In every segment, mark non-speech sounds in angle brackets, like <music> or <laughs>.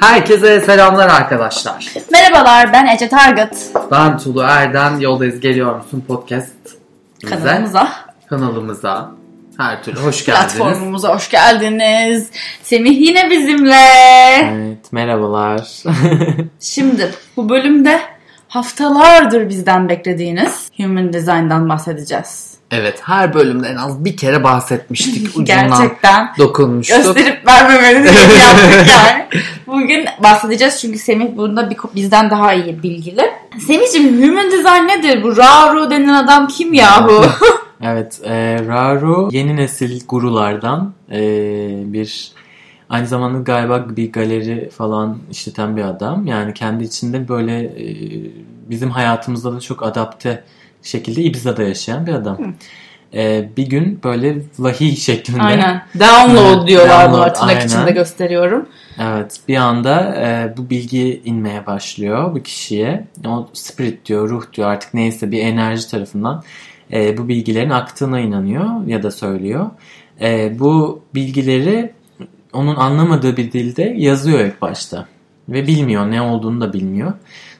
Herkese selamlar arkadaşlar. Merhabalar ben Ece Target. Ben Tulu Erden. Yoldayız Geliyor Musun podcast Kanalımıza, kanalımıza her türlü hoş geldiniz. platformumuza hoş geldiniz. Semih yine bizimle. Evet, merhabalar. <laughs> Şimdi bu bölümde haftalardır bizden beklediğiniz Human Design'dan bahsedeceğiz. Evet her bölümde en az bir kere bahsetmiştik. <laughs> Ucundan Gerçekten dokunmuştuk. gösterip vermemenizi <laughs> yaptık yani. Bugün bahsedeceğiz çünkü Semih bunda bir, bizden daha iyi bilgili. Semih'ciğim Human Design nedir? Bu Raru denen adam kim yahu? <laughs> evet, e, Raru yeni nesil gurulardan e, bir aynı zamanda galiba bir galeri falan işleten bir adam. Yani kendi içinde böyle e, bizim hayatımızda da çok adapte şekilde Ibiza'da yaşayan bir adam. E, bir gün böyle vahiy şeklinde. Aynen. Download Evet, diyorlar download, bunu tırnak içinde gösteriyorum. Evet bir anda e, bu bilgi inmeye başlıyor bu kişiye. O spirit diyor, ruh diyor artık neyse bir enerji tarafından e, bu bilgilerin aktığına inanıyor ya da söylüyor. E, bu bilgileri onun anlamadığı bir dilde yazıyor ilk başta. Ve bilmiyor ne olduğunu da bilmiyor.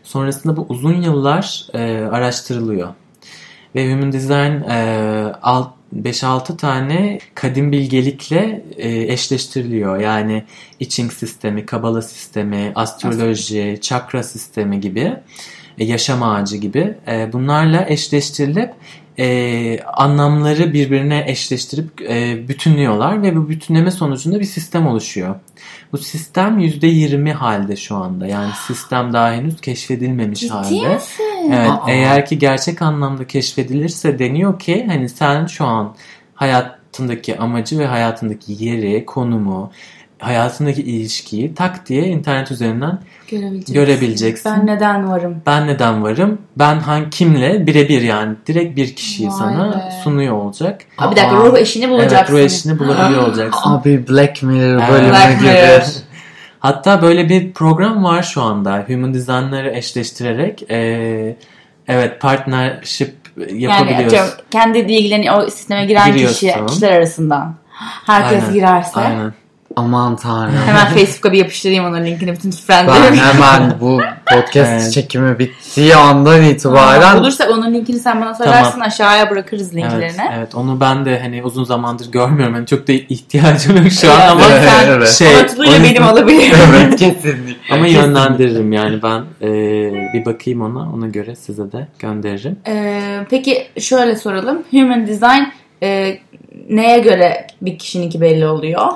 Sonrasında bu uzun yıllar e, araştırılıyor. Ve Human Design e, alt- 5-6 tane kadim bilgelikle e, eşleştiriliyor. Yani içing sistemi, kabala sistemi, astroloji, çakra sistemi gibi, e, yaşam ağacı gibi e, bunlarla eşleştirilip e, anlamları birbirine eşleştirip e, bütünlüyorlar ve bu bütünleme sonucunda bir sistem oluşuyor. Bu sistem %20 halde şu anda. Yani <gasps> sistem daha henüz keşfedilmemiş Ciddi halde. misin? Evet, Aa. eğer ki gerçek anlamda keşfedilirse deniyor ki hani sen şu an hayatındaki amacı ve hayatındaki yeri, konumu, hayatındaki ilişkiyi tak diye internet üzerinden Görebileceksin. görebileceksin. Ben neden varım? ben neden varım, ben hangi kimle birebir yani direkt bir kişiyi Vay sana be. sunuyor olacak. Ha, bir dakika Aa. ruh eşini Evet, bulacaksın. ruh eşini bulabiliyor olacaksın. Abi Black Mirror Evet. bölümü Black gibi. Mirror. Hatta böyle bir program var şu anda. Human Design'ları eşleştirerek e, evet partnership Yani yapabiliyoruz. atıyorum, kendi bilgilerini o sisteme giren Giriyorsun. kişi, kişiler arasından. Herkes Aynen, girerse. Aynen. Aman tanrım. Hemen <laughs> Facebook'a bir yapıştırayım onun linkini bütün ben friendlerime. hemen bu podcast Evet. çekimi bittiği andan itibaren Aa, Olursa onun linkini sen bana söylersin Tamam. aşağıya bırakırız linklerini. Evet, evet, onu ben de hani uzun zamandır görmüyorum. Yani çok da ihtiyacım yok şu an Evet, ama sen- Evet. şey yüzden- benim alabilirim. <laughs> evet <laughs> kesinlikle. ama yönlendiririm yani ben e, bir bakayım ona ona göre size de gönderirim. Ee, peki şöyle soralım. Human Design e, neye göre bir kişininki belli oluyor?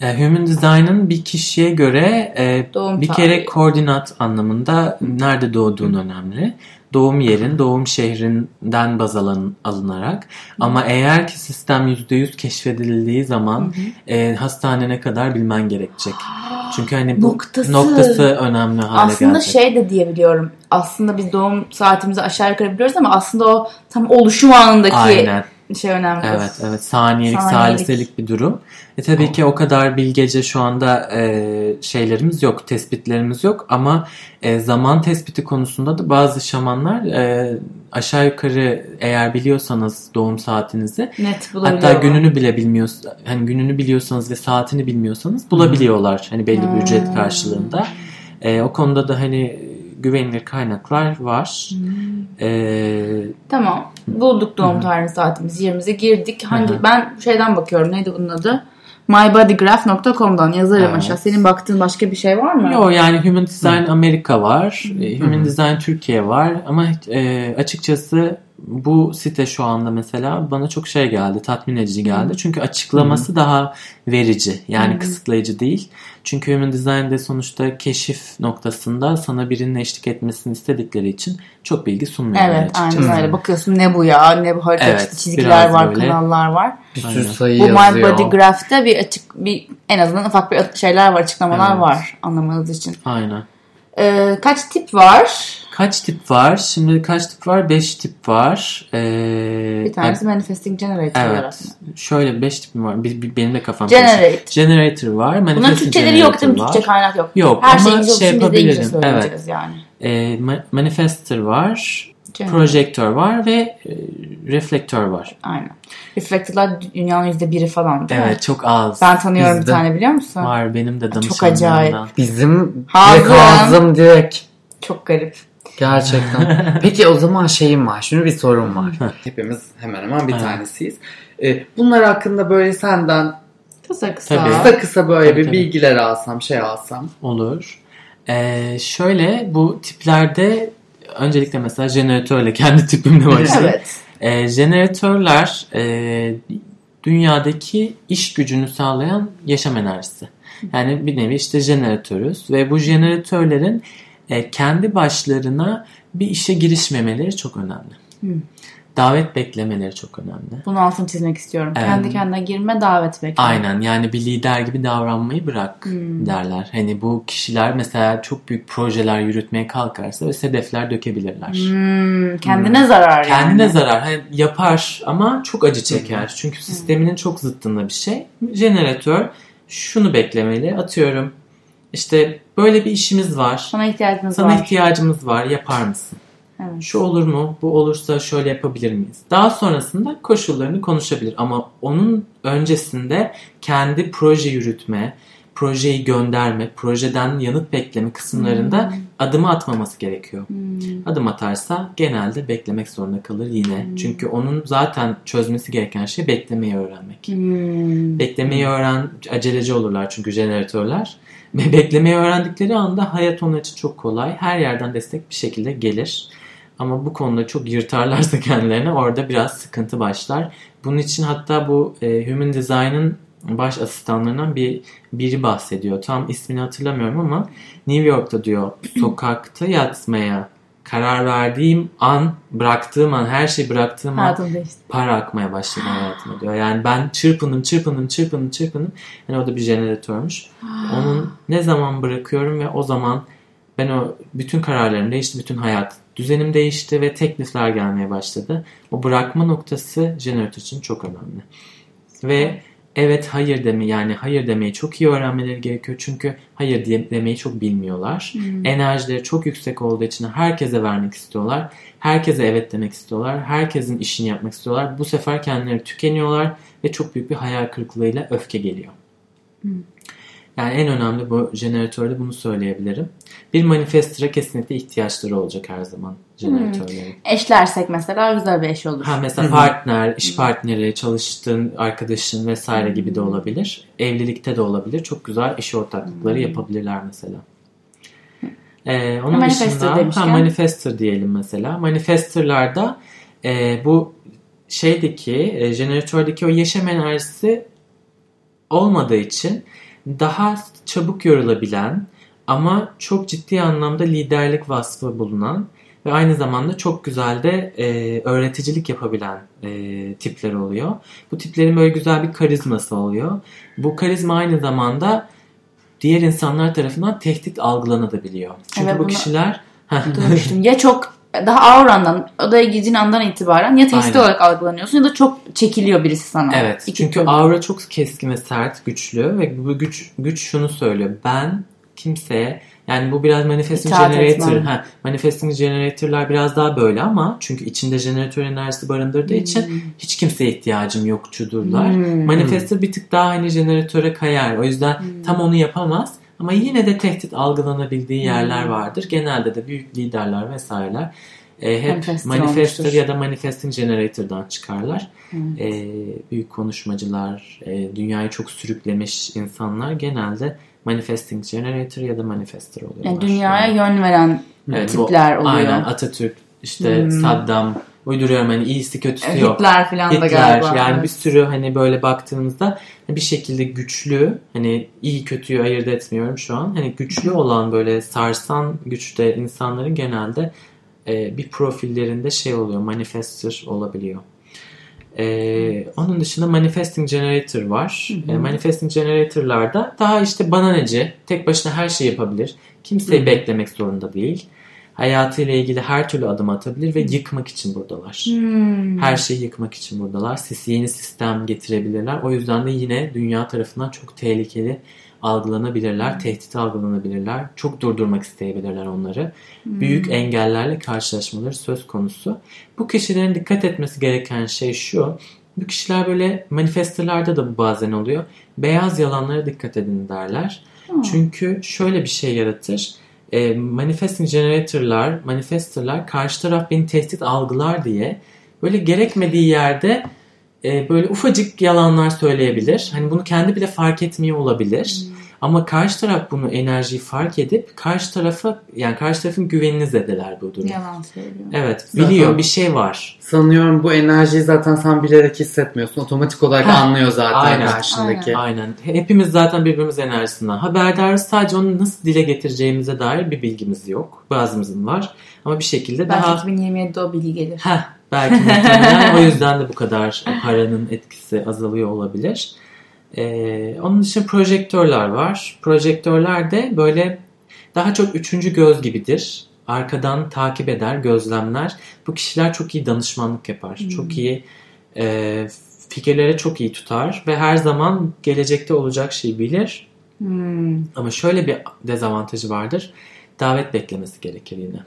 E, Human Design'ın bir kişiye göre e, Doğum bir tarihi. kere koordinat anlamında nerede doğduğun önemli. Doğum yerin, doğum şehrinden baz alın, alınarak. Ama eğer ki sistem %100 keşfedildiği zaman e, hastanene kadar bilmen gerekecek. <gasps> Çünkü hani bu Noktası. noktası, önemli hale Aslında gelecek. şey de diyebiliyorum. Aslında biz doğum saatimizi aşağı yukarı biliyoruz ama aslında o tam oluşum anındaki Aynen. Şey önemli. Evet, evet. Saniyelik, Saniyelik. saliselik bir durum. E tabii ki o kadar bilgece şu anda e, şeylerimiz yok, tespitlerimiz yok ama e, zaman tespiti konusunda da bazı şamanlar e, aşağı yukarı eğer biliyorsanız doğum saatinizi Net hatta gününü bile bilmiyorsanız hani gününü biliyorsanız ve saatini bilmiyorsanız bulabiliyorlar hani belli bir ücret Hmm. karşılığında. E, o konuda da hani güvenilir kaynaklar var. E, Tamam. Bulduk doğum tarihini saatimizi yerimize girdik. Hangi Hı hı. ben şeyden bakıyorum. Neydi bunun adı? mybodygraph.com'dan yazarım Evet. aşağı. Senin baktığın başka bir şey var mı? Yok yani Human Design Amerika var, e, Human Design Türkiye var ama e, açıkçası bu site şu anda mesela bana çok şey geldi, tatmin edici geldi. Çünkü açıklaması daha verici yani kısıtlayıcı değil. Çünkü Human Design'de sonuçta keşif noktasında sana birinin eşlik etmesini istedikleri için çok bilgi sunmuyorlar Evet açıkçası. aynen öyle. Bakıyorsun ne bu ya? Ne bu harita Evet, işte çizgiler var, böyle. kanallar var. Bir sürü Aynen. sayı Bu yazıyor. My Body Graph'te bir açık bir en azından ufak bir şeyler var, açıklamalar Evet. var anlamanız için. Aynen. Ee, kaç tip var? Kaç tip var? Şimdi kaç tip var? 5 tip var. Ee, Bir tanesi Manifesting Generator Evet. olarak. Şöyle 5 tipim var. Bir, bir- benim de kafam Generate. karışık. Generator var. Bunların Manifesting Türkçeleri yok değil mi? Türkçe kaynak yok. Yok Her ama şey şey yapabilirim. söyleyeceğiz Evet. yani. Ee, ma- manifestor var. Generator. Projektör var ve e, reflektör var. Aynen. Reflector'lar dünyanın yüzde biri falan değil mi? Evet çok az. Ben tanıyorum bir Bizde. tane biliyor musun? Var benim de Çok danışanlarımdan. acayip. Bizim Hazım. direkt ağzım direkt. Çok garip. Gerçekten. <laughs> Peki o zaman şeyim var. Şimdi bir sorum var. Hepimiz hemen hemen bir Evet. tanesiyiz. Ee, bunlar hakkında böyle senden Kısa kısa. Tabii. kısa kısa böyle Tabii, bir tabii. bilgiler alsam, şey alsam. Olur. Ee, şöyle bu tiplerde öncelikle mesela jeneratörle kendi tipimle <laughs> başlayayım. Evet. Ee, jeneratörler e, dünyadaki iş gücünü sağlayan yaşam enerjisi. Yani bir nevi işte jeneratörüz ve bu jeneratörlerin e, kendi başlarına bir işe girişmemeleri çok önemli. Hı. Davet beklemeleri çok önemli. Bunun altını çizmek istiyorum. Evet. Kendi kendine girme davet bekle. Aynen yani bir lider gibi davranmayı bırak Hmm. derler. Hani bu kişiler mesela çok büyük projeler yürütmeye kalkarsa ve sedefler dökebilirler. Hmm, kendine zarar yani. Kendine zarar. Hani yapar ama çok acı çeker. Çünkü sisteminin çok zıttında bir şey. Jeneratör şunu beklemeli. Atıyorum işte böyle bir işimiz var. Sana ihtiyacımız Sana var. ihtiyacımız var. Yapar mısın? Evet. Şu olur mu? Bu olursa şöyle yapabilir miyiz? Daha sonrasında koşullarını konuşabilir. Ama onun öncesinde kendi proje yürütme, projeyi gönderme, projeden yanıt bekleme kısımlarında adımı atmaması gerekiyor. Hmm. Adım atarsa genelde beklemek zorunda kalır yine. Hmm. Çünkü onun zaten çözmesi gereken şey beklemeyi öğrenmek. Hmm. Beklemeyi öğren, aceleci olurlar çünkü jeneratörler. Ve beklemeyi öğrendikleri anda hayat onun için çok kolay. Her yerden destek bir şekilde gelir. Ama bu konuda çok yırtarlarsa <laughs> kendilerine orada biraz sıkıntı başlar. Bunun için hatta bu e, Human Design'ın baş asistanlarından bir biri bahsediyor. Tam ismini hatırlamıyorum ama New York'ta diyor sokakta yatmaya karar verdiğim an, bıraktığım an, her şeyi bıraktığım an para akmaya başladı hayatıma diyor. Yani ben çırpındım, çırpındım, çırpındım, çırpındım. Yani o da bir jeneratörmüş. <gasps> Onun ne zaman bırakıyorum ve o zaman ben o bütün kararlarım değişti, bütün hayat düzenim değişti ve teklifler gelmeye başladı. O bırakma noktası jeneratör için çok önemli. Ve evet hayır deme yani hayır demeyi çok iyi öğrenmeleri gerekiyor. Çünkü hayır diye, demeyi çok bilmiyorlar. Hmm. Enerjileri çok yüksek olduğu için herkese vermek istiyorlar. Herkese evet demek istiyorlar. Herkesin işini yapmak istiyorlar. Bu sefer kendileri tükeniyorlar ve çok büyük bir hayal kırıklığıyla öfke geliyor. Yani en önemli bu jeneratörde bunu söyleyebilirim. Bir manifestora kesinlikle ihtiyaçları olacak her zaman jeneratörlerin. Eşlersek mesela güzel bir eş olur. Ha mesela partner, iş partneri, çalıştığın arkadaşın vesaire gibi de olabilir. Evlilikte de olabilir. Çok güzel iş ortaklıkları yapabilirler mesela. Ee, onun Manifestor dışında demişken. ha, manifestor diyelim mesela. Manifestorlarda e, bu şeydeki e, jeneratördeki o yaşam enerjisi olmadığı için daha çabuk yorulabilen ama çok ciddi anlamda liderlik vasfı bulunan ve aynı zamanda çok güzel de e, öğreticilik yapabilen e, tipler oluyor. Bu tiplerin böyle güzel bir karizması oluyor. Bu karizma aynı zamanda diğer insanlar tarafından tehdit algılanabiliyor. Çünkü Evet, bu kişiler <laughs> Duymuştum. ya çok daha aurandan, odaya girdiğin andan itibaren ya tehdit Aynen. olarak algılanıyorsun ya da çok çekiliyor birisi sana. Evet. İki çünkü türlü. aura çok keskin ve sert, güçlü ve bu güç güç şunu söylüyor. Ben kimseye yani bu biraz manifesting İtaat generator. etmem. Ha, manifesting generator'lar biraz daha böyle ama çünkü içinde jeneratör enerjisi barındırdığı için hiç kimseye ihtiyacım yokçudurlar. Hmm. Manifestor bir tık daha hani jeneratöre kayar. O yüzden Hmm. tam onu yapamaz. Ama yine de tehdit algılanabildiği yerler Hmm. vardır. Genelde de büyük liderler vesaireler e, hep Manifestor manifestor olmuştur. ya da manifesting generator'dan çıkarlar. Evet. E, büyük konuşmacılar, e, dünyayı çok sürüklemiş insanlar genelde manifesting generator ya da manifestor oluyorlar. Yani dünyaya yön veren Evet, bu- tipler oluyor. Aynen Atatürk, işte Hmm. Saddam, uyduruyorum hani iyisi kötüsü Evet, yok. Hitler falan da Hitler galiba. yani Evet. bir sürü hani böyle baktığımızda bir şekilde güçlü hani iyi kötüyü ayırt etmiyorum şu an. Hani güçlü olan böyle sarsan güçte insanların genelde e, bir profillerinde şey oluyor manifestor olabiliyor. E, onun dışında manifesting generator var. Hı hı. E, manifesting generator'larda daha işte bananeci, tek başına her şeyi yapabilir. Kimseyi Hı hı. beklemek zorunda değil. Hayatıyla ilgili her türlü adım atabilir ve yıkmak için buradalar. Hmm. Her şeyi yıkmak için buradalar. Siz yeni sistem getirebilirler. O yüzden de yine dünya tarafından çok tehlikeli algılanabilirler, tehdit algılanabilirler. Çok durdurmak isteyebilirler onları. Büyük engellerle karşılaşmaları söz konusu. Bu kişilerin dikkat etmesi gereken şey şu. Bu kişiler böyle manifestolarda da bu bazen oluyor. Beyaz yalanlara dikkat edin derler. Çünkü şöyle bir şey yaratır. E, manifesting generator'lar, manifestor'lar karşı taraf beni tehdit algılar diye böyle gerekmediği yerde e, böyle ufacık yalanlar söyleyebilir. Hani bunu kendi bile fark etmiyor olabilir. Ama karşı taraf bunu enerjiyi fark edip karşı tarafa yani karşı tarafın güvenini zedeler bu durum. Yalan söylüyor. Evet Zaten- biliyor bir şey var. Sanıyorum bu enerjiyi zaten sen bilerek hissetmiyorsun. Otomatik olarak Heh. anlıyor zaten Aynen. karşındaki. Aynen. Hepimiz zaten birbirimiz enerjisinden haberdarız. Sadece onu nasıl dile getireceğimize dair bir bilgimiz yok. Bazımızın var. Ama bir şekilde Belki daha 2027'de o bilgi gelir. Heh, belki muhtemelen o yüzden de bu kadar paranın etkisi azalıyor olabilir. Ee, onun dışında projektörler var. Projektörler de böyle daha çok üçüncü göz gibidir. Arkadan takip eder, gözlemler. Bu kişiler çok iyi danışmanlık yapar. Çok iyi e, fikirlere çok iyi tutar ve her zaman gelecekte olacak şeyi bilir. Hmm. Ama şöyle bir dezavantajı vardır. Davet beklemesi gerekir yine.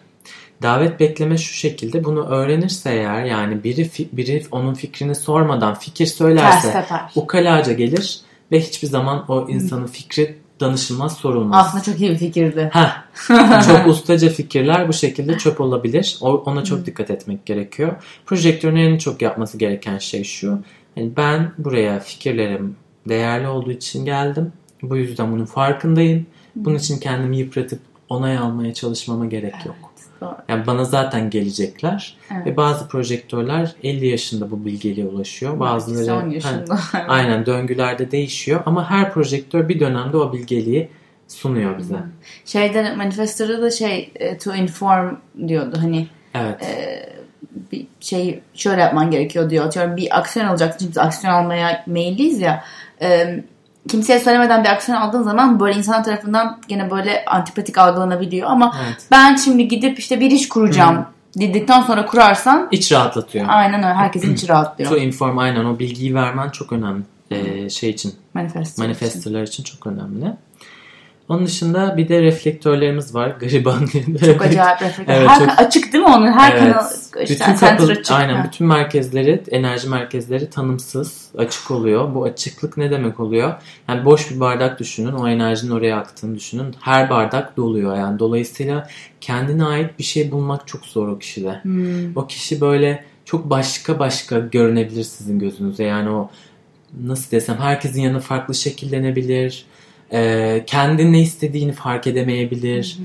Davet bekleme şu şekilde bunu öğrenirse eğer yani biri biri onun fikrini sormadan fikir söylerse ukalaca gelir ve hiçbir zaman o insanın fikri danışılmaz sorulmaz. Aslında çok iyi bir fikirdi. Heh, <laughs> çok ustaca fikirler bu şekilde çöp olabilir. Ona çok dikkat etmek gerekiyor. Projektörün en çok yapması gereken şey şu. Hani ben buraya fikirlerim değerli olduğu için geldim. Bu yüzden bunun farkındayım. Bunun için kendimi yıpratıp onay almaya çalışmama gerek yok. Yani bana zaten gelecekler. Evet. Ve bazı projektörler 50 yaşında bu bilgeliğe ulaşıyor. Bazıları Son Ha, yaşında. <laughs> aynen döngülerde değişiyor. Ama her projektör bir dönemde o bilgeliği sunuyor bize. Şeyde manifestoda da şey e, to inform diyordu hani Evet. bir şey şöyle yapman gerekiyor diyor. Atıyorum bir aksiyon alacaksın. Çünkü biz aksiyon almaya meyilliyiz ya. E, kimseye söylemeden bir aksiyon aldığın zaman böyle insanlar tarafından gene böyle antipatik algılanabiliyor. Ama Evet. ben şimdi gidip işte bir iş kuracağım dedikten sonra kurarsan İç rahatlatıyor. aynen öyle. Herkesin içi To rahatlıyor. <clears throat> inform aynen o bilgiyi vermen çok önemli. Ee, şey için Manifesto. manifestolar için çok önemli. Onun dışında bir de reflektörlerimiz var. <laughs> Gariban. Çok acayip reflektör. Evet, Her çok- açık değil mi onun? Her Evet. kanal işte, bütün kapı, açık. aynen Ha. bütün merkezleri, enerji merkezleri tanımsız, açık oluyor. Bu açıklık ne demek oluyor? Yani boş bir bardak düşünün, o enerjinin oraya aktığını düşünün. Her bardak doluyor yani. Dolayısıyla kendine ait bir şey bulmak çok zor o kişide. Hmm. O kişi böyle çok başka başka görünebilir sizin gözünüze. Yani o nasıl desem herkesin yanı farklı şekillenebilir. Ee, kendi ne istediğini fark edemeyebilir.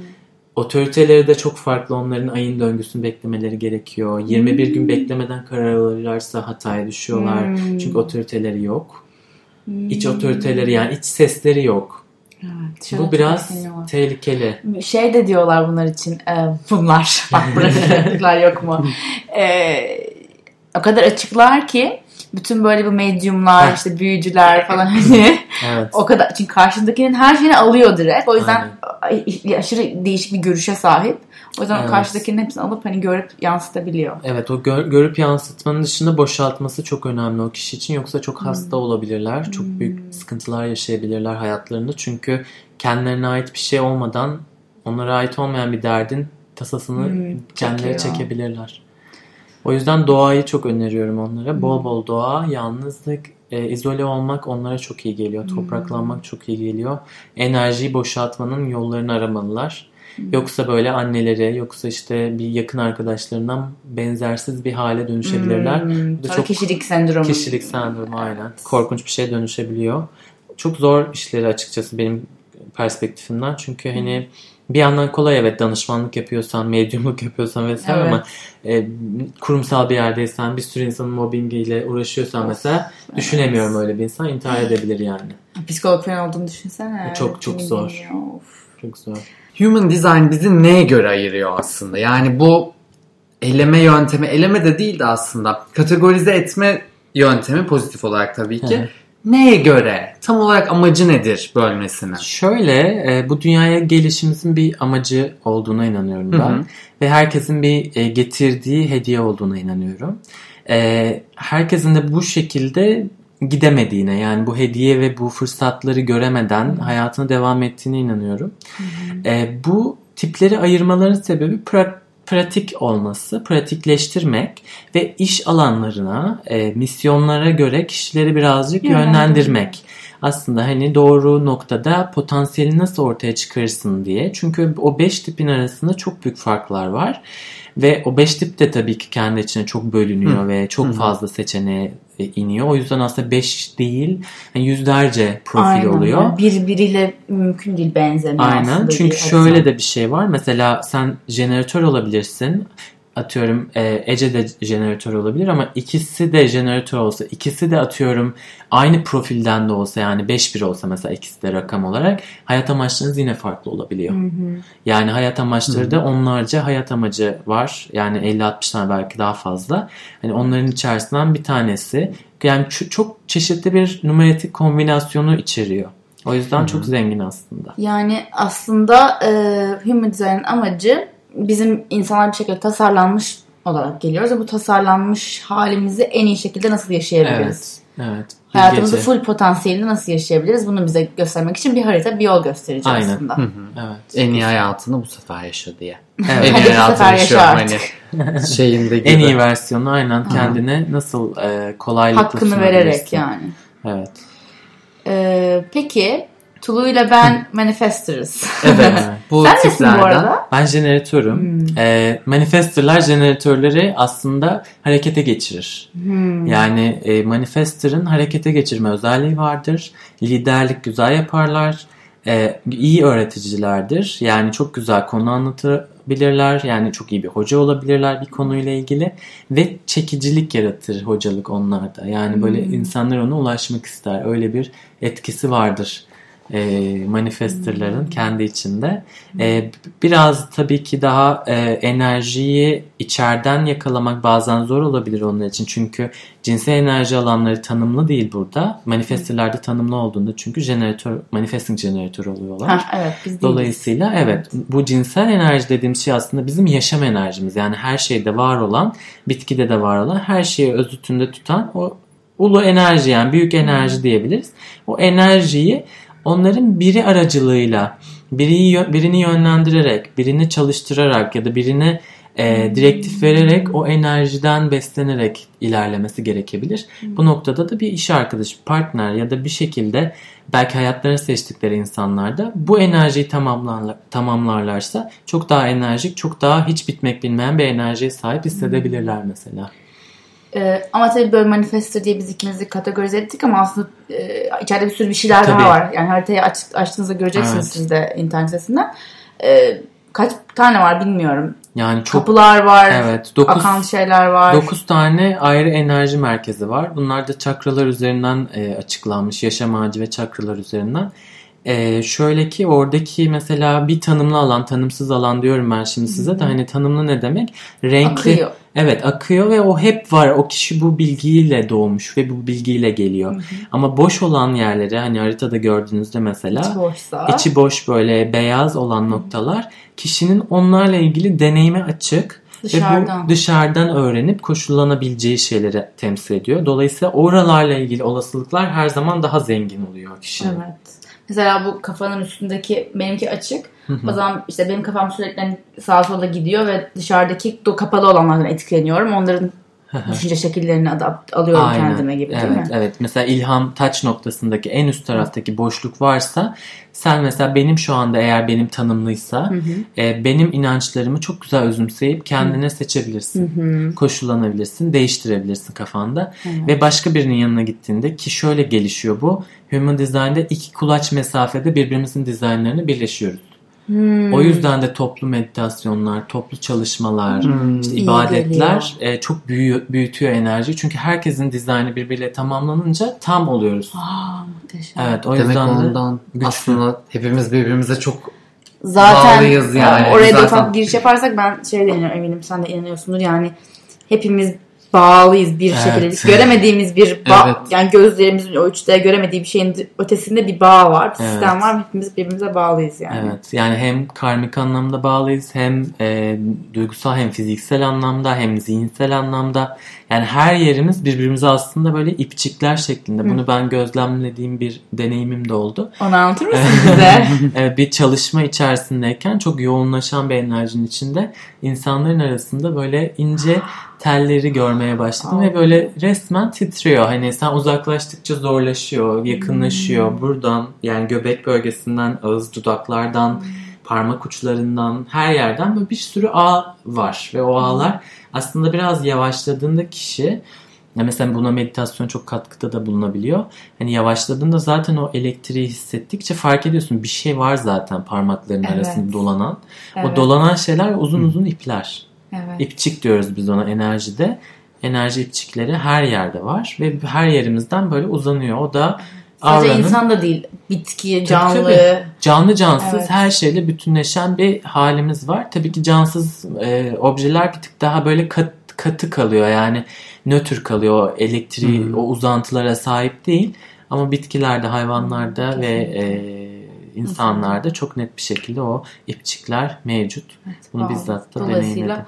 Otoriteleri de çok farklı. Onların ayın döngüsünü beklemeleri gerekiyor. 21 gün beklemeden karar alırlarsa hataya düşüyorlar. Hmm. Çünkü otoriteleri yok. İç otoriteleri yani iç sesleri yok. Evet, Bu biraz bekleniyor. tehlikeli. şey de diyorlar bunlar için e, bunlar <laughs> bak reflektörler <laughs> yok mu E, o kadar açıklar ki bütün böyle bu medyumlar işte büyücüler falan hani <laughs> Evet. o kadar çünkü karşındakinin her şeyini alıyor direkt o yüzden Aynen. ay- aşırı değişik bir görüşe sahip o yüzden Evet. karşıdakinin hepsini alıp hani görüp yansıtabiliyor. Evet o gör- görüp yansıtmanın dışında boşaltması çok önemli o kişi için. Yoksa çok hasta olabilirler. Çok büyük sıkıntılar yaşayabilirler hayatlarında. Çünkü kendilerine ait bir şey olmadan onlara ait olmayan bir derdin tasasını Hmm, kendileri çekebilirler. O yüzden doğayı çok öneriyorum onlara. Bol bol doğa, yalnızlık, e, izole olmak onlara çok iyi geliyor. Topraklanmak çok iyi geliyor. Enerjiyi boşaltmanın yollarını aramalılar. Yoksa böyle anneleri, yoksa işte bir yakın arkadaşlarından benzersiz bir hale dönüşebilirler. Hmm, Bu da çok kişilik sendromu. kişilik sendromu aynen. Korkunç bir şeye dönüşebiliyor. Çok zor işleri açıkçası benim perspektifimden. Çünkü hani bir yandan kolay evet danışmanlık yapıyorsan, medyumluk yapıyorsan vesaire Evet. ama e, kurumsal bir yerdeysen, bir sürü insanın mobbingiyle uğraşıyorsan mesela düşünemiyorum öyle bir insan intihar edebilir yani. Psikolog falan olduğunu düşünsene. Çok, çok Kim zor. of. Çok zor. Human design bizi neye göre ayırıyor aslında? Yani bu eleme yöntemi, eleme de değil de aslında kategorize etme yöntemi pozitif olarak tabii ki. Hı. Neye göre? Tam olarak amacı nedir bölmesinin? Şöyle e, bu dünyaya gelişimizin bir amacı olduğuna inanıyorum ben. Hı hı. Ve herkesin bir e, getirdiği hediye olduğuna inanıyorum. E, herkesin de bu şekilde gidemediğine yani bu hediye ve bu fırsatları göremeden hayatına devam ettiğine inanıyorum. E, bu tipleri ayırmaların sebebi pra- pratik olması, pratikleştirmek ve iş alanlarına, e, misyonlara göre kişileri birazcık Yönlendirmek. yönlendirmek. Aslında hani doğru noktada potansiyeli nasıl ortaya çıkarırsın diye. Çünkü o beş tipin arasında çok büyük farklar var. Ve o beş tip de tabii ki kendi içine çok bölünüyor ve çok fazla seçeneğe e, iniyor. O yüzden aslında beş değil yani yüzlerce profil Aynen. oluyor. Birbiriyle mümkün değil benzemiyor Aynen. Çünkü şöyle de bir şey var. Mesela sen jeneratör olabilirsin. Atıyorum e, Ece de jeneratör olabilir ama ikisi de jeneratör olsa, ikisi de atıyorum aynı profilden de olsa yani 5-1 olsa mesela ikisi de rakam olarak hayat amaçlarınız yine farklı olabiliyor. Yani hayat amaçları da onlarca hayat amacı var. Yani 50-60 tane belki daha fazla. Hani onların içerisinden bir tanesi. Yani ç- çok çeşitli bir numaratik kombinasyonu içeriyor. O yüzden çok zengin aslında. Yani aslında e, Human Design'ın amacı bizim insanlar bir şekilde tasarlanmış olarak geliyoruz ve bu tasarlanmış halimizi en iyi şekilde nasıl yaşayabiliriz? Evet. Evet. Hayatımızı full potansiyelini nasıl yaşayabiliriz? Bunu bize göstermek için bir harita, bir yol gösterici Aynen. aslında. Evet. En iyi hayatını bu sefer yaşa diye. Evet. En iyi <laughs> hayatını yaşa hani <laughs> şeyinde gibi. En iyi versiyonu aynen kendine nasıl e, kolaylıkla Hakkını vererek yani. Evet. E, peki Tulu ile ben manifestors. Evet. <laughs> bu Sen nesin bu tiplerden. arada? Ben jeneratörüm. Hmm. E, manifesterlar jeneratörleri aslında harekete geçirir. Hmm. Yani e, manifester'ın harekete geçirme özelliği vardır. Liderlik güzel yaparlar. E, iyi öğreticilerdir. Yani çok güzel konu anlatabilirler. Yani çok iyi bir hoca olabilirler bir konuyla ilgili. Ve çekicilik yaratır hocalık onlarda. Yani böyle insanlar ona ulaşmak ister. Öyle bir etkisi vardır. E, manifesterların kendi içinde. E, biraz tabii ki daha e, enerjiyi içeriden yakalamak bazen zor olabilir onlar için. Çünkü cinsel enerji alanları tanımlı değil burada. Manifesterlerde tanımlı olduğunda çünkü jeneratör, manifesting jeneratör oluyorlar. Ha, evet biz. Dolayısıyla evet bu cinsel enerji dediğimiz şey aslında bizim yaşam enerjimiz. Yani her şeyde var olan, bitkide de var olan, her şeyi özütünde tutan o ulu enerji yani büyük enerji diyebiliriz. O enerjiyi onların biri aracılığıyla biri, birini yönlendirerek, birini çalıştırarak ya da birine e, direktif vererek o enerjiden beslenerek ilerlemesi gerekebilir. Bu noktada da bir iş arkadaşı, partner ya da bir şekilde belki hayatlarını seçtikleri insanlar da bu enerjiyi tamamlarlar, tamamlarlarsa çok daha enerjik, çok daha hiç bitmek bilmeyen bir enerjiye sahip hissedebilirler mesela. Ee, ama tabii böyle manifesto diye biz ikimizi kategorize ettik ama aslında e, içeride bir sürü bir şeyler Tabii. daha var. Yani haritayı aç, açtığınızda göreceksiniz Evet. siz de internet sitesinden. Ee, kaç tane var bilmiyorum. Yani çok Kapılar var, evet 9 akan şeyler var. 9 tane ayrı enerji merkezi var. Bunlar da çakralar üzerinden e, açıklanmış. Yaşam ağacı ve çakralar üzerinden. E, şöyle ki oradaki mesela bir tanımlı alan, tanımsız alan diyorum ben şimdi size de hani tanımlı ne demek? Renkli. Akıyor. Evet akıyor ve o hep var. O kişi bu bilgiyle doğmuş ve bu bilgiyle geliyor. Ama boş olan yerleri hani haritada gördüğünüzde mesela İçi boşsa. içi boş böyle beyaz olan noktalar kişinin onlarla ilgili deneyime açık ve Dışarıdan. bu dışarıdan öğrenip koşullanabileceği şeyleri temsil ediyor. Dolayısıyla oralarla ilgili olasılıklar her zaman daha zengin oluyor kişinin. Evet. Mesela bu kafanın üstündeki benimki açık. O zaman işte benim kafam sürekli hani sağa sola gidiyor ve dışarıdaki kapalı olanlardan etkileniyorum. Onların düşünce şekillerini adapt alıyorum Aynen. kendime gibi değil evet, mi? Evet. Mesela ilham taç noktasındaki en üst taraftaki boşluk varsa sen mesela benim şu anda eğer benim tanımlıysa e, benim inançlarımı çok güzel özümseyip kendine seçebilirsin. Koşullanabilirsin, değiştirebilirsin kafanda. Ve başka birinin yanına gittiğinde ki şöyle gelişiyor bu. Human Design'da iki kulaç mesafede birbirimizin dizaynlarını birleşiyoruz. Hmm. O yüzden de toplu meditasyonlar, toplu çalışmalar, işte İyi ibadetler e, çok büyü- büyütüyor enerjiyi. Çünkü herkesin dizaynı birbiriyle tamamlanınca tam oluyoruz. Aa, muhteşem. Evet o Demek yüzden de ondan güçlü. aslında hepimiz birbirimize çok Zaten Bağlıyız yani. oraya da Zaten- ufak giriş yaparsak ben şey de inanıyorum eminim sen de inanıyorsundur yani hepimiz bağlıyız bir Evet. şekilde. Göremediğimiz bir bağ, Evet. yani gözlerimizin ölçüde göremediği bir şeyin ötesinde bir bağ var. Bir sistem Evet. var. Hepimiz birbirimize bağlıyız yani. Evet yani hem karmik anlamda bağlıyız hem e, duygusal hem fiziksel anlamda hem zihinsel anlamda yani her yerimiz birbirimize aslında böyle ipçikler şeklinde. Bunu ben gözlemlediğim bir deneyimim de oldu. Onu anlatır mısın bize? <laughs> Evet, bir çalışma içerisindeyken çok yoğunlaşan bir enerjinin içinde insanların arasında böyle ince telleri görmeye başladım ve böyle resmen titriyor. Hani sen uzaklaştıkça zorlaşıyor, yakınlaşıyor. Buradan yani göbek bölgesinden, ağız dudaklardan, parmak uçlarından her yerden böyle bir sürü ağ var ve o ağlar aslında biraz yavaşladığında kişi ya mesela buna meditasyon çok katkıda da bulunabiliyor. Hani yavaşladığında zaten o elektriği hissettikçe fark ediyorsun bir şey var zaten parmakların Evet. arasında dolanan. O Evet. dolanan şeyler uzun uzun ipler. Evet. İpçik diyoruz biz ona enerjide. Enerji ipçikleri her yerde var ve her yerimizden böyle uzanıyor. O da Sadece insan da değil. Bitki, canlı. tabii. canlı cansız Evet. her şeyle bütünleşen bir halimiz var. Tabii ki cansız e, objeler bir tık daha böyle kat, katı kalıyor. Yani nötr kalıyor. Elektriği, Hı. o uzantılara sahip değil. Ama bitkilerde, hayvanlarda ve e, insanlarda çok net bir şekilde o ipçikler mevcut. Bunu Bağlı. bizzat da deneyimledim.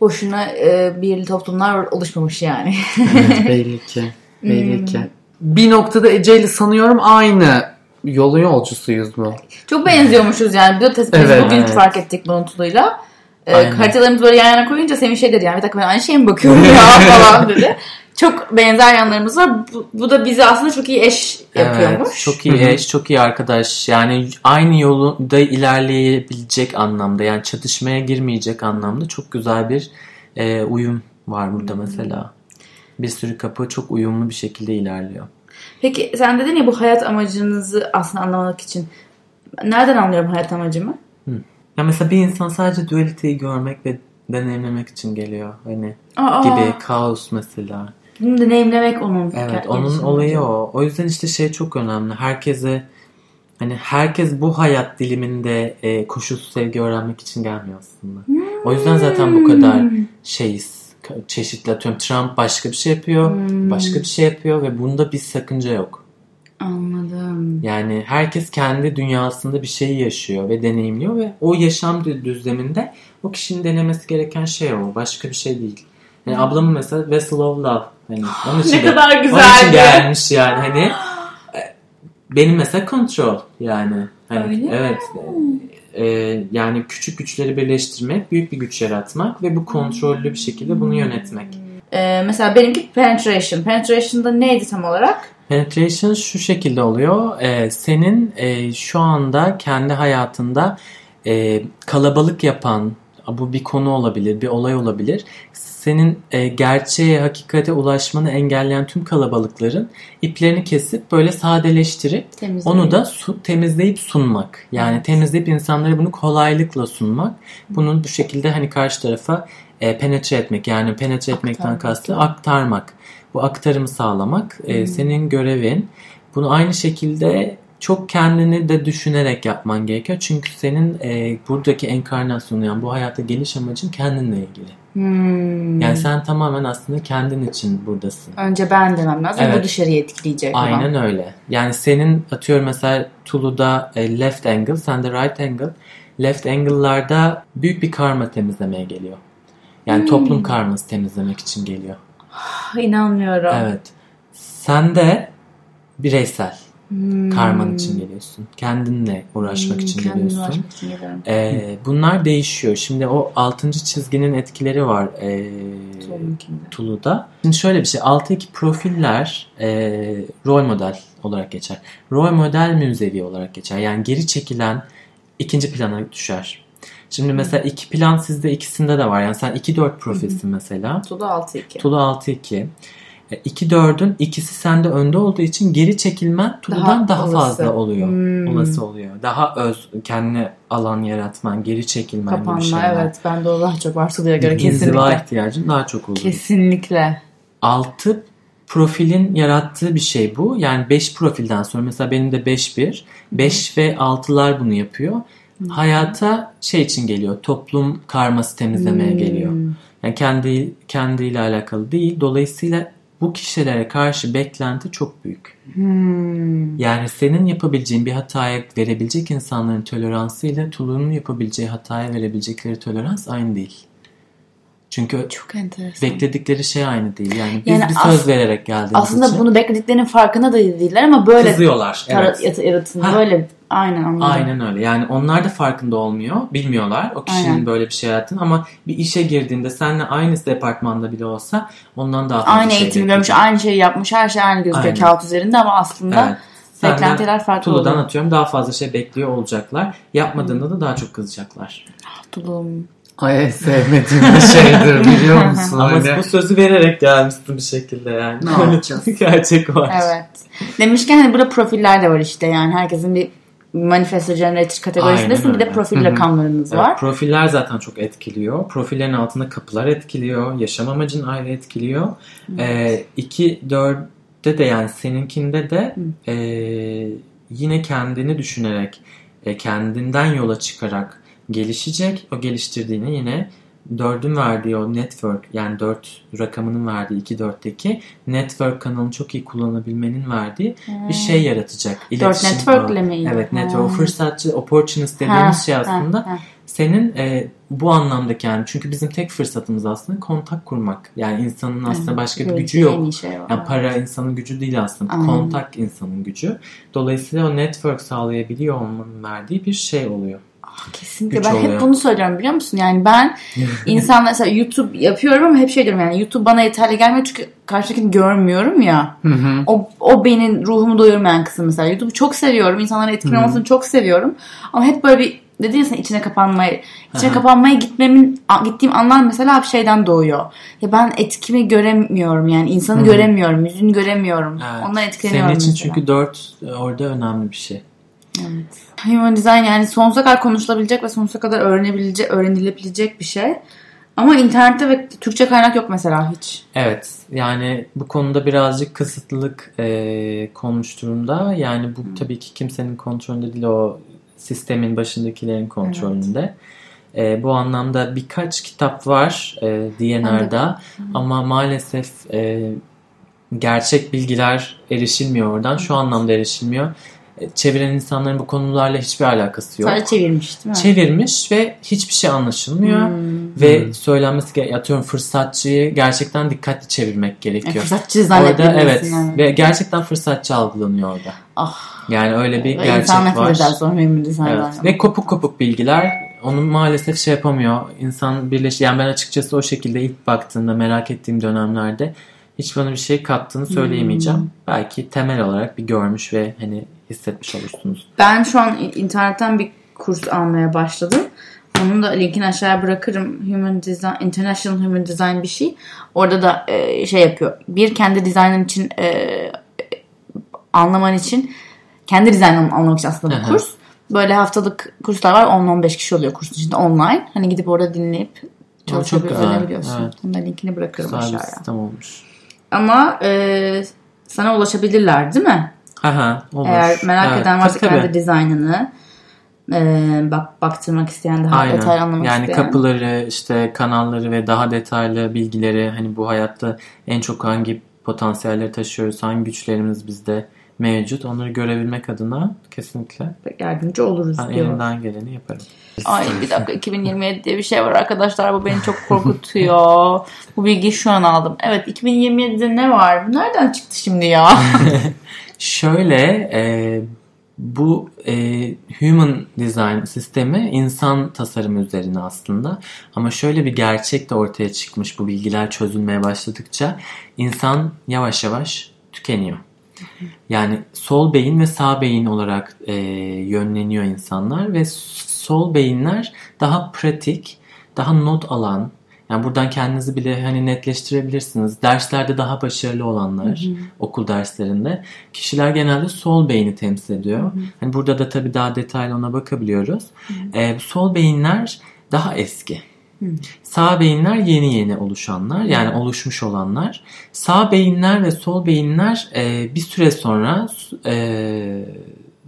boşuna e, bir toplumlar oluşmamış yani. Evet, <laughs> belli ki. Belli Hmm. ki. Bir noktada Ece ile sanıyorum aynı yolun yolcusuyuz mu? Çok benziyormuşuz yani. Bir de biz Evet, bugün evet. fark ettik bunun Tulu'yla. Aynen. haritalarımızı böyle yan yana koyunca Semih şey dedi yani bir dakika ben aynı şeye mi bakıyorum ya <laughs> falan dedi. Çok benzer yanlarımız var. Bu, bu da bizi aslında çok iyi eş yapıyormuş. Evet, çok iyi Hı hı. eş, çok iyi arkadaş. Yani aynı yolda ilerleyebilecek anlamda, yani çatışmaya girmeyecek anlamda çok güzel bir e, uyum var burada mesela. Bir sürü kapı çok uyumlu bir şekilde ilerliyor. Peki sen dedin ya bu hayat amacınızı aslında anlamak için. Nereden anlıyorum hayat amacımı? Ya mesela bir insan sadece dualiteyi görmek ve deneyimlemek için geliyor. Hani Aa, gibi kaos mesela. Bunu deneyimlemek onun. Evet onun olayı o. O yüzden işte şey çok önemli. Herkese hani herkes bu hayat diliminde e, koşulsuz sevgi öğrenmek için gelmiyor aslında. O yüzden zaten bu kadar şeyiz. Ka- Çeşitli atıyorum. Trump başka bir şey yapıyor. Hmm. Başka bir şey yapıyor ve bunda bir sakınca yok. Anladım. Yani herkes kendi dünyasında bir şeyi yaşıyor ve deneyimliyor ve o yaşam dü- düzleminde o kişinin denemesi gereken şey o. Başka bir şey değil. Yani ablamın mesela Vessel of Love. Hani <gasps> onun için Ne de- kadar onun için güzeldi. gelmiş yani hani e, benim mesela kontrol yani hani Öyle mi? evet e, yani küçük güçleri birleştirmek büyük bir güç yaratmak ve bu kontrollü bir şekilde bunu yönetmek. Ee, mesela benimki penetration. Penetration'da neydi tam olarak? Penetration şu şekilde oluyor. E, senin e, şu anda kendi hayatında e, kalabalık yapan bu bir konu olabilir, bir olay olabilir. Senin e, gerçeğe, hakikate ulaşmanı engelleyen tüm kalabalıkların iplerini kesip böyle sadeleştirip Temizleyin. Onu da su, temizleyip sunmak. Yani Evet. temizleyip insanlara bunu kolaylıkla sunmak. Bunun bu şekilde hani karşı tarafa e, penetre etmek. Yani penetre etmekten Aktarmak. kastı aktarmak. Bu aktarımı sağlamak e, senin görevin. Bunu aynı şekilde çok kendini de düşünerek yapman gerekiyor. Çünkü senin e, buradaki enkarnasyonu yani bu hayata geliş amacın kendinle ilgili. Hmm. Yani sen tamamen aslında kendin için buradasın. Önce ben demem lazım. Evet. Bu dışarıyı etkileyecek. Aynen öyle. Yani senin atıyorum mesela Tulu'da e, left angle, sende right angle. Left angle'larda büyük bir karma temizlemeye geliyor. Yani toplum karması temizlemek için geliyor. Ah, İnanmıyorum. Evet. Sen de bireysel Hmm. karman için geliyorsun. Kendinle uğraşmak Hmm, için geliyorsun. uğraşmak için geliyorum. Ee, bunlar değişiyor. Şimdi o 6. çizginin etkileri var Tulu'nunkinde. Tulu'da. Şimdi şöyle bir şey. Alttaki profiller e, rol model olarak geçer. Rol model münzevi olarak geçer. Yani geri çekilen ikinci plana düşer. Şimdi mesela iki plan sizde ikisinde de var. Yani sen 2-4 profilsin mesela. Tulu 6-2. Tulu 6-2. 2-4'ün ikisi sende önde olduğu için geri çekilmen Tulu'dan daha, olası. fazla oluyor. Hmm. Olası oluyor. Daha öz, kendine alan yaratman, geri çekilmen gibi Kapanma şeyler. evet. Ben de o daha çok var Tulu'ya göre İnziva kesinlikle. ihtiyacın daha çok oluyor. Kesinlikle. Altı profilin yarattığı bir şey bu. Yani 5 profilden sonra mesela benim de 5-1. 5 ve 6'lar bunu yapıyor. Hayata şey için geliyor. Toplum karması temizlemeye Hmm. geliyor. Yani kendi kendiyle alakalı değil. Dolayısıyla bu kişilere karşı beklenti çok büyük. Hmm. Yani senin yapabileceğin bir hataya verebilecek insanların toleransı ile Tulu'nun yapabileceği hataya verebilecekleri tolerans aynı değil. Çünkü Çok enteresan. bekledikleri şey aynı değil. Yani biz Yani bir as- söz vererek geldiğimiz Aslında için bunu beklediklerinin farkında da değiller ama böyle kızıyorlar. Evet. yaratın. Böyle aynen anladım. Aynen öyle. Yani onlar da farkında olmuyor. Bilmiyorlar o kişinin Aynen. böyle bir şey yaptığını ama bir işe girdiğinde seninle aynı departmanda bile olsa ondan daha fazla Aynı şey eğitimi görmüş, aynı şeyi yapmış, her şey aynı gözüküyor Aynen. kağıt üzerinde ama aslında Evet. Senden beklentiler farklı Tulu'dan oluyor. atıyorum daha fazla şey bekliyor olacaklar. Yapmadığında da daha çok kızacaklar. Tulum. Ay sevmediğim bir şeydir biliyor musun? <laughs> Ama Öyle. bu sözü vererek gelmişsin bir şekilde yani. Ne yapacağız? <laughs> Gerçek var. Evet. Demişken hani burada profiller de var işte yani herkesin bir manifesto generator kategorisindesin Aynen bir de profil Hı hı. rakamlarınız Evet, var. profiller zaten çok etkiliyor. Profillerin altında kapılar etkiliyor. Yaşam amacın ayrı etkiliyor. Ee, 2 4'te de yani seninkinde de e, yine kendini düşünerek e, kendinden yola çıkarak gelişecek. O geliştirdiğini yine dördün verdiği o network yani dört rakamının verdiği 2 4'teki network kanalını çok iyi kullanabilmenin verdiği bir şey yaratacak. İletişim network'le ağı. miydi? Evet Ha. network. O fırsatçı, opportunist dediğimiz Ha, şey ha, aslında ha. senin e, bu anlamdaki yani çünkü bizim tek fırsatımız aslında kontak kurmak. Yani insanın aslında başka bir gücü yok. şey var. Yani para insanın gücü değil aslında. Aynen. Kontak insanın gücü. Dolayısıyla o network sağlayabiliyor olmanın verdiği bir şey oluyor. Kesinlikle güç ben oluyor. hep bunu söylüyorum biliyor musun? Yani ben <laughs> insanlar mesela YouTube yapıyorum ama hep şey diyorum yani YouTube bana yeterli gelmiyor çünkü karşıdakini görmüyorum ya. Hı hı. O, o benim ruhumu doyurmayan kısım mesela. YouTube'u çok seviyorum. İnsanların etkili olmasını çok seviyorum. Ama hep böyle bir dedin ya sen içine kapanmayı. İçine Aha. kapanmaya gitmemin gittiğim anlar mesela bir şeyden doğuyor. Ya ben etkimi göremiyorum yani insanı Hı. göremiyorum, yüzünü göremiyorum. Evet. Ondan etkileniyorum Senin için mesela. çünkü dört orada önemli bir şey. Human design yani sonsuza kadar konuşulabilecek ve sonsuza kadar öğrenebilecek, öğrenilebilecek bir şey. Ama internette ve Türkçe kaynak yok mesela hiç. Evet yani bu konuda birazcık kısıtlılık e, konmuş durumda. Yani bu tabii ki kimsenin kontrolünde değil o sistemin başındakilerin kontrolünde. E, bu anlamda birkaç kitap var e, DNR'da ama maalesef e, gerçek bilgiler erişilmiyor oradan. Şu anlamda erişilmiyor. E, Çeviren insanların bu konularla hiçbir alakası yok. Sadece çevirmiş değil mi? Çevirmiş ve hiçbir şey anlaşılmıyor. Hmm. Ve söylenmesi gereken atıyorum fırsatçıyı gerçekten dikkatli çevirmek Yani gerekiyor. fırsatçı Orada zannetmelisin. evet yani. ve gerçekten fırsatçı algılanıyor orada. Ah. Yani öyle bir Ve gerçek insan var. eder sonra. Evet. Ve kopuk kopuk bilgiler onu maalesef şey yapamıyor. İnsan birleş yani ben açıkçası o şekilde ilk baktığımda merak ettiğim dönemlerde hiç bana bir şey kattığını söyleyemeyeceğim. Hmm. Belki temel olarak bir görmüş ve hani hissetmiş olursunuz. Ben şu an internetten bir kurs almaya başladım. Onun da linkini aşağıya bırakırım. Human Design, International Human Design bir şey. Orada da e, şey yapıyor. Bir kendi dizaynın için e, anlaman için kendi dizaynını anlamak için aslında bu kurs. Böyle haftalık kurslar var. 10-15 kişi oluyor kursun içinde online. Hani gidip orada dinleyip güzel. öğrenebiliyorsun. Evet. Onun da linkini bırakırım Güzel aşağıya. sistem olmuş. Ama e, sana ulaşabilirler değil mi? Aha, olur. Eğer merak Evet, eden varsa tabii, tabii. kendi dizaynını e, bak baktırmak isteyen daha Aynen. detaylı anlamak yani isteyen. kapıları, işte kanalları ve daha detaylı bilgileri hani bu hayatta en çok hangi potansiyelleri taşıyoruz, hangi güçlerimiz bizde mevcut onları görebilmek adına kesinlikle yardımcı oluruz ben diyor. elimden geleni yaparım. Ay bir dakika 2027 diye bir şey var arkadaşlar bu beni çok korkutuyor. bu bilgiyi şu an aldım. Evet 2027'de ne var? Bu nereden çıktı şimdi ya? <laughs> Şöyle e, bu e, human design sistemi insan tasarımı üzerine aslında ama şöyle bir gerçek de ortaya çıkmış bu bilgiler çözülmeye başladıkça insan yavaş yavaş tükeniyor. Yani sol beyin ve sağ beyin olarak e, yönleniyor insanlar ve sol beyinler daha pratik, daha not alan, yani buradan kendinizi bile hani netleştirebilirsiniz. Derslerde daha başarılı olanlar okul derslerinde kişiler genelde sol beyni temsil ediyor. Hani burada da tabii daha detaylı ona bakabiliyoruz. Ee, bu sol beyinler daha eski. Sağ beyinler yeni yeni oluşanlar yani oluşmuş olanlar. Sağ beyinler ve sol beyinler e, bir süre sonra e,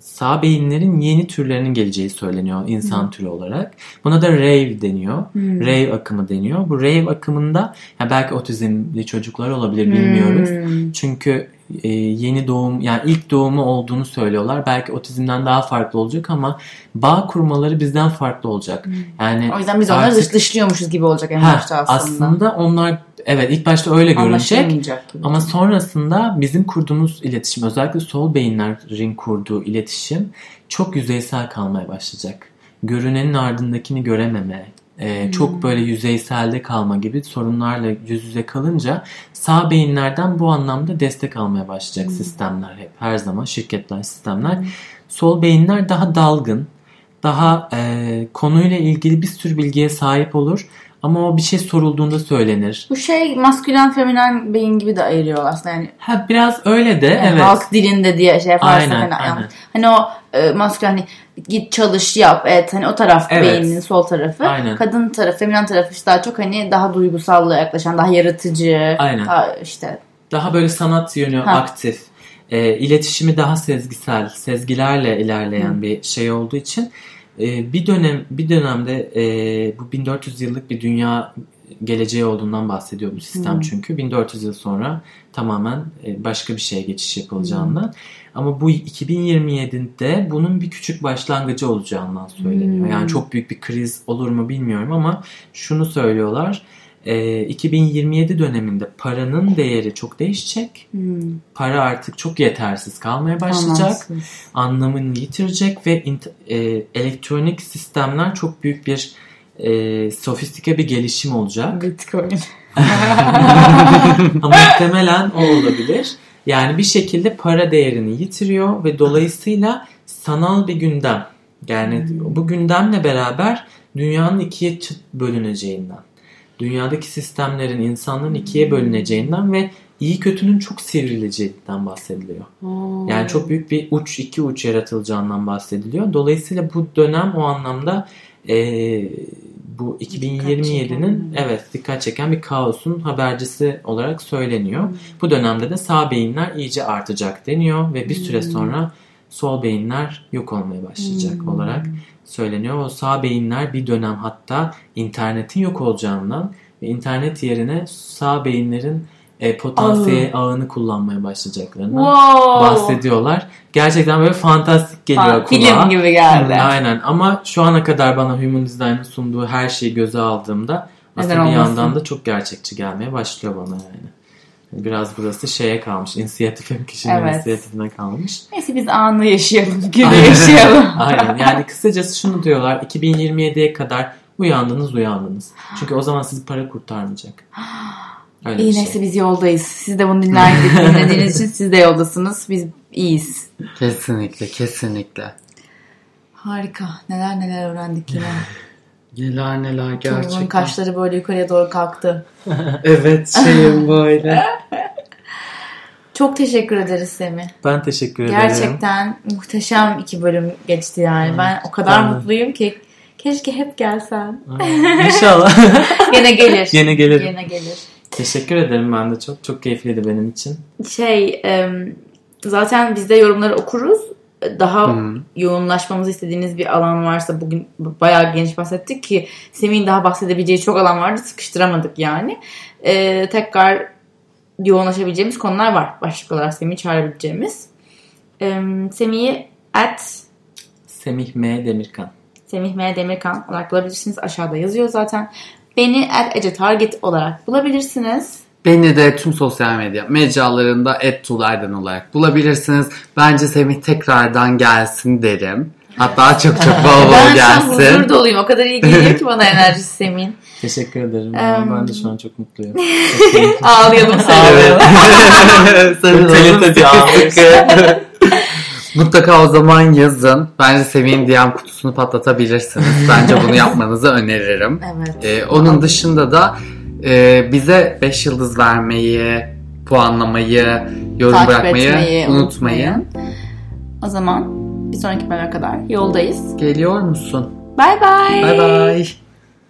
sağ beyinlerin yeni türlerinin geleceği söyleniyor insan türü olarak. Buna da rave deniyor. Hmm. Rave akımı deniyor. Bu rave akımında ya belki otizmli çocuklar olabilir bilmiyoruz. Hmm. Çünkü e, yeni doğum yani ilk doğumu olduğunu söylüyorlar. Belki otizmden daha farklı olacak ama bağ kurmaları bizden farklı olacak. Yani Hmm. O yüzden biz onları artık- dış dışlıyormuşuz gibi olacak en Ha, başta aslında. aslında onlar evet ilk başta öyle görünecek. Ama sonrasında bizim kurduğumuz iletişim özellikle sol beyinlerin kurduğu iletişim çok yüzeysel kalmaya başlayacak. Görünenin ardındakini görememe, e, çok böyle yüzeyselde kalma gibi sorunlarla yüz yüze kalınca sağ beyinlerden bu anlamda destek almaya başlayacak sistemler hep her zaman şirketler sistemler. Sol beyinler daha dalgın, daha e, konuyla ilgili bir sürü bilgiye sahip olur ama o bir şey sorulduğunda söylenir. Bu şey maskülen feminen beyin gibi de ayırıyor aslında yani. Ha biraz öyle de Yani evet. Halk dilinde diye şey yaparsa Aynen, hani, aynen. hani o e, maskülen hani git çalış yap et hani o taraf Evet. beyninin sol tarafı. Aynen. Kadın tarafı feminen tarafı işte daha çok hani daha duygusallığa yaklaşan daha yaratıcı. Aynen. Daha işte Daha böyle sanat yönü Ha. aktif. E, iletişimi daha sezgisel, sezgilerle ilerleyen bir şey olduğu için e, bir dönem bir dönemde e, bu 1400 yıllık bir dünya geleceği olduğundan bahsediyor bu sistem çünkü 1400 yıl sonra tamamen e, başka bir şeye geçiş yapılacağından. Ama bu 2027'de bunun bir küçük başlangıcı olacağından söyleniyor. Hmm. Yani çok büyük bir kriz olur mu bilmiyorum ama şunu söylüyorlar. e, 2027 döneminde paranın değeri çok değişecek. hmm, Para artık çok yetersiz kalmaya başlayacak. anlamsız. Anlamını yitirecek ve e, elektronik sistemler çok büyük bir e, sofistike bir gelişim olacak. Bitcoin. <laughs> Ama muhtemelen o olabilir. Yani bir şekilde para değerini yitiriyor ve dolayısıyla sanal bir gündem. Yani bu gündemle beraber dünyanın ikiye bölüneceğinden, dünyadaki sistemlerin insanların ikiye bölüneceğinden ve iyi kötünün çok sivrileceğinden bahsediliyor. Yani çok büyük bir uç, iki uç yaratılacağından bahsediliyor. Dolayısıyla bu dönem o anlamda e, bu 2027'nin çeken. evet dikkat çeken bir kaosun habercisi olarak söyleniyor. Bu dönemde de sağ beyinler iyice artacak deniyor ve bir süre sonra sol beyinler yok olmaya başlayacak olarak söyleniyor. O sağ beyinler bir dönem hatta internetin yok olacağından ve internet yerine sağ beyinlerin e, potansiyel ağını kullanmaya başlayacaklarından Wow. bahsediyorlar. Gerçekten böyle fantastik geliyor Ha, kulağa. Film gibi geldi. Hı, aynen ama şu ana kadar bana Human Design'ın sunduğu her şeyi göze aldığımda aslında Neden bir olmasın? yandan da çok gerçekçi gelmeye başlıyor bana yani. Biraz burası şeye kalmış. İnisiyatifin kişinin Evet. inisiyatifine kalmış. Neyse biz anı yaşayalım. <laughs> Günü yaşayalım. <laughs> Aynen. Yani kısacası şunu diyorlar. 2027'ye kadar uyandınız uyandınız. Çünkü o zaman sizi para kurtarmayacak. <gasps> Öyle İyi şey. neyse biz yoldayız. Siz de bunu <laughs> dinlediğiniz, için siz de yoldasınız. Biz iyiyiz. Kesinlikle kesinlikle. Harika. Neler neler öğrendik yine. <laughs> Neler neler gerçekten. kaşları böyle yukarıya doğru kalktı. <laughs> Evet şeyim böyle. Çok teşekkür ederiz Semih. Ben teşekkür ederim. Gerçekten muhteşem iki bölüm geçti yani. Ben o kadar ben mutluyum ki keşke hep gelsen. Aynen. İnşallah. Gene gelir. Yine gelirim. Gene gelir. Teşekkür ederim ben de çok. Çok keyifliydi benim için. Şey zaten biz de yorumları okuruz. Daha Hı. yoğunlaşmamızı istediğiniz bir alan varsa bugün bayağı geniş bahsettik ki Semih'in daha bahsedebileceği çok alan vardı. Sıkıştıramadık yani. Ee, tekrar yoğunlaşabileceğimiz konular var. Başlık olarak Semih'i çağırabileceğimiz. Ee, Semih'i at Semih M. Demirkan. Semih M. Demirkan olarak bulabilirsiniz. Aşağıda yazıyor zaten. Beni at Ece Target olarak bulabilirsiniz. Beni de tüm sosyal medya mecralarında @tuğlaydan olarak bulabilirsiniz. Bence Semih tekrardan gelsin derim. Hatta çok çok bol <laughs> bol ben şu an huzur gelsin. doluyum. O kadar iyi geliyor ki bana <laughs> enerjisi Semih'in. Teşekkür ederim. Em, ben de şu an çok mutluyum. <laughs> Ağlayalım Evet. sarılalım. Sıkı sıkı. Mutlaka o zaman yazın. Bence Semih'in DM kutusunu patlatabilirsiniz. Bence bunu <laughs> yapmanızı öneririm. evet. Ee, onun dışında da e, bize 5 yıldız vermeyi, puanlamayı, yorum Takip bırakmayı etmeyi unutmayın. O zaman bir sonraki bölüme kadar yoldayız. Geliyor musun? Bay bay. Bay bay.